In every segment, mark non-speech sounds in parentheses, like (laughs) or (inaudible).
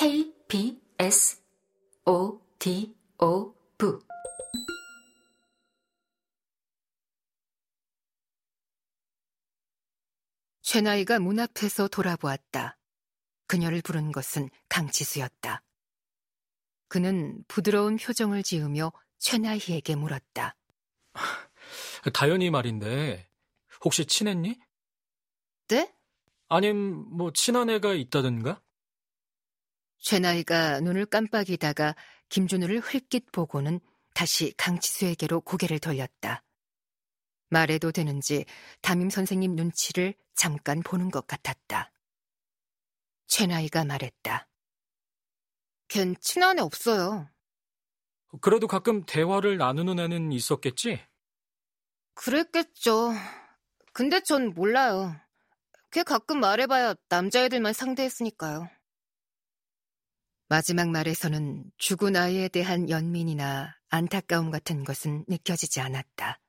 KBS ODO 부 최나이가 문 앞에서 돌아보았다. 그녀를 부른 것은 강치수였다. 그는 부드러운 표정을 지으며 최나희에게 물었다. (laughs) 다연이 말인데 혹시 친했니? 네? 아님 뭐 친한 애가 있다든가? 최나이가 눈을 깜빡이다가 김준우를 흘낏 보고는 다시 강치수에게로 고개를 돌렸다. 말해도 되는지 담임 선생님 눈치를 잠깐 보는 것 같았다. 최나이가 말했다. 걘 친한 애 없어요. 그래도 가끔 대화를 나누는 애는 있었겠지? 그랬겠죠. 근데 전 몰라요. 걔 가끔 말해봐야 남자애들만 상대했으니까요. 마지막 말에서는 죽은 아이에 대한 연민이나 안타까움 같은 것은 느껴지지 않았다.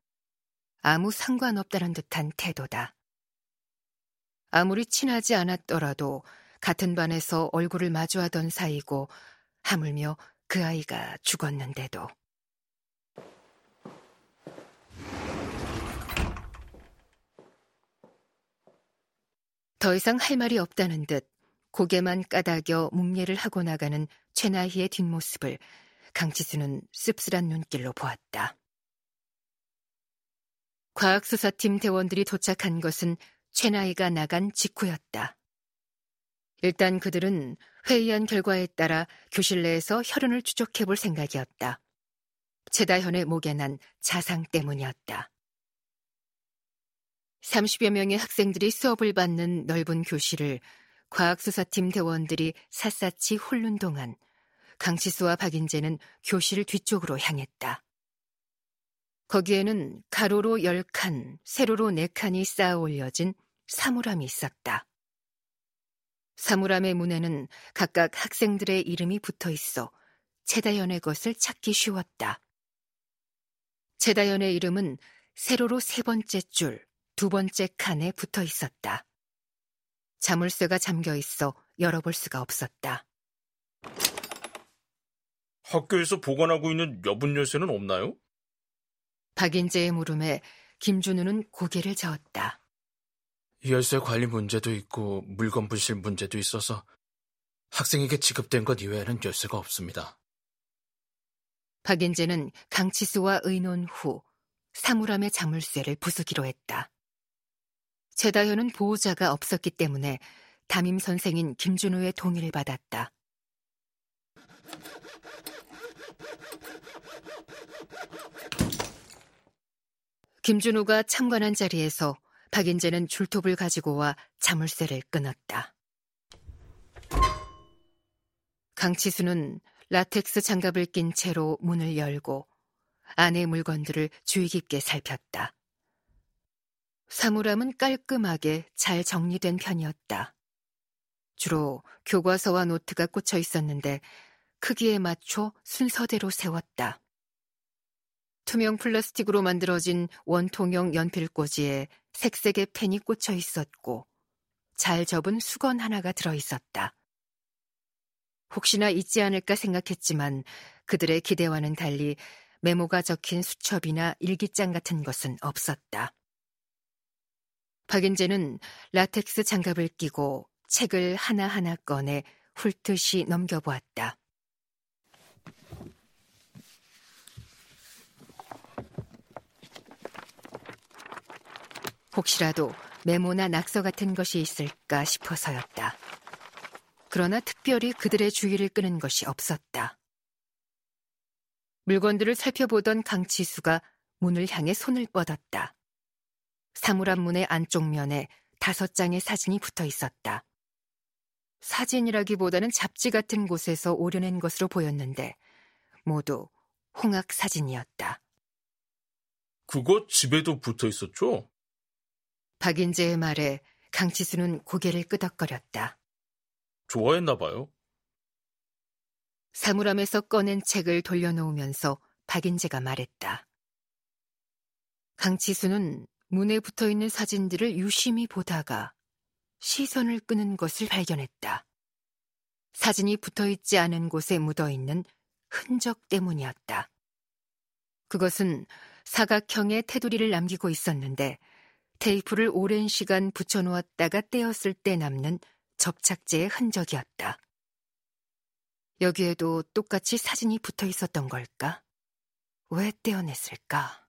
아무 상관없다는 듯한 태도다. 아무리 친하지 않았더라도 같은 반에서 얼굴을 마주하던 사이고 하물며 그 아이가 죽었는데도. 더 이상 할 말이 없다는 듯 고개만 까닥여 묵례를 하고 나가는 최나희의 뒷모습을 강치수는 씁쓸한 눈길로 보았다. 과학수사팀 대원들이 도착한 것은 최나이가 나간 직후였다. 일단 그들은 회의한 결과에 따라 교실 내에서 혈흔을 추적해 볼 생각이었다. 최다현의 목에 난 자상 때문이었다. 30여 명의 학생들이 수업을 받는 넓은 교실을 과학수사팀 대원들이 샅샅이 홀른 동안 강치수와 박인재는 교실 뒤쪽으로 향했다. 거기에는 가로로 10칸, 세로로 4칸이 쌓아 올려진 사물함이 있었다. 사물함의 문에는 각각 학생들의 이름이 붙어 있어 최다연의 것을 찾기 쉬웠다. 최다연의 이름은 세로로 세 번째 줄, 두 번째 칸에 붙어 있었다. 자물쇠가 잠겨 있어 열어볼 수가 없었다. 학교에서 보관하고 있는 여분 열쇠는 없나요? 박인재의 물음에 김준우는 고개를 저었다. 열쇠 관리 문제도 있고 물건 분실 문제도 있어서 학생에게 지급된 것 이외에는 열쇠가 없습니다. 박인재는 강치수와 의논 후 사물함의 자물쇠를 부수기로 했다. 최다현은 보호자가 없었기 때문에 담임 선생인 김준우의 동의를 받았다. 김준우가 참관한 자리에서 박인재는 줄톱을 가지고 와 자물쇠를 끊었다. 강치수는 라텍스 장갑을 낀 채로 문을 열고 안의 물건들을 주의 깊게 살폈다. 사물함은 깔끔하게 잘 정리된 편이었다. 주로 교과서와 노트가 꽂혀 있었는데 크기에 맞춰 순서대로 세웠다. 투명 플라스틱으로 만들어진 원통형 연필꽂이에 색색의 펜이 꽂혀 있었고 잘 접은 수건 하나가 들어 있었다. 혹시나 있지 않을까 생각했지만 그들의 기대와는 달리 메모가 적힌 수첩이나 일기장 같은 것은 없었다. 박인재는 라텍스 장갑을 끼고 책을 하나하나 꺼내 훑듯이 넘겨보았다. 혹시라도 메모나 낙서 같은 것이 있을까 싶어서였다. 그러나 특별히 그들의 주의를 끄는 것이 없었다. 물건들을 살펴보던 강치수가 문을 향해 손을 뻗었다. 사물함 문의 안쪽 면에 다섯 장의 사진이 붙어 있었다. 사진이라기보다는 잡지 같은 곳에서 오려낸 것으로 보였는데 모두 홍학 사진이었다. 그거 집에도 붙어 있었죠? 박인재의 말에 강치수는 고개를 끄덕거렸다. 좋아했나 봐요. 사물함에서 꺼낸 책을 돌려놓으면서 박인재가 말했다. 강치수는 문에 붙어 있는 사진들을 유심히 보다가 시선을 끄는 것을 발견했다. 사진이 붙어 있지 않은 곳에 묻어 있는 흔적 때문이었다. 그것은 사각형의 테두리를 남기고 있었는데 테이프를 오랜 시간 붙여놓았다가 떼었을 때 남는 접착제의 흔적이었다. 여기에도 똑같이 사진이 붙어 있었던 걸까? 왜 떼어냈을까?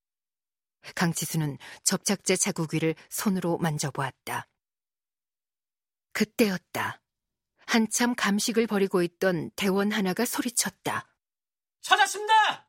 강치수는 접착제 자국 위를 손으로 만져보았다. 그때였다. 한참 감식을 벌이고 있던 대원 하나가 소리쳤다. 찾았습니다!